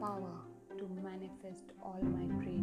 power to manifest all my dreams.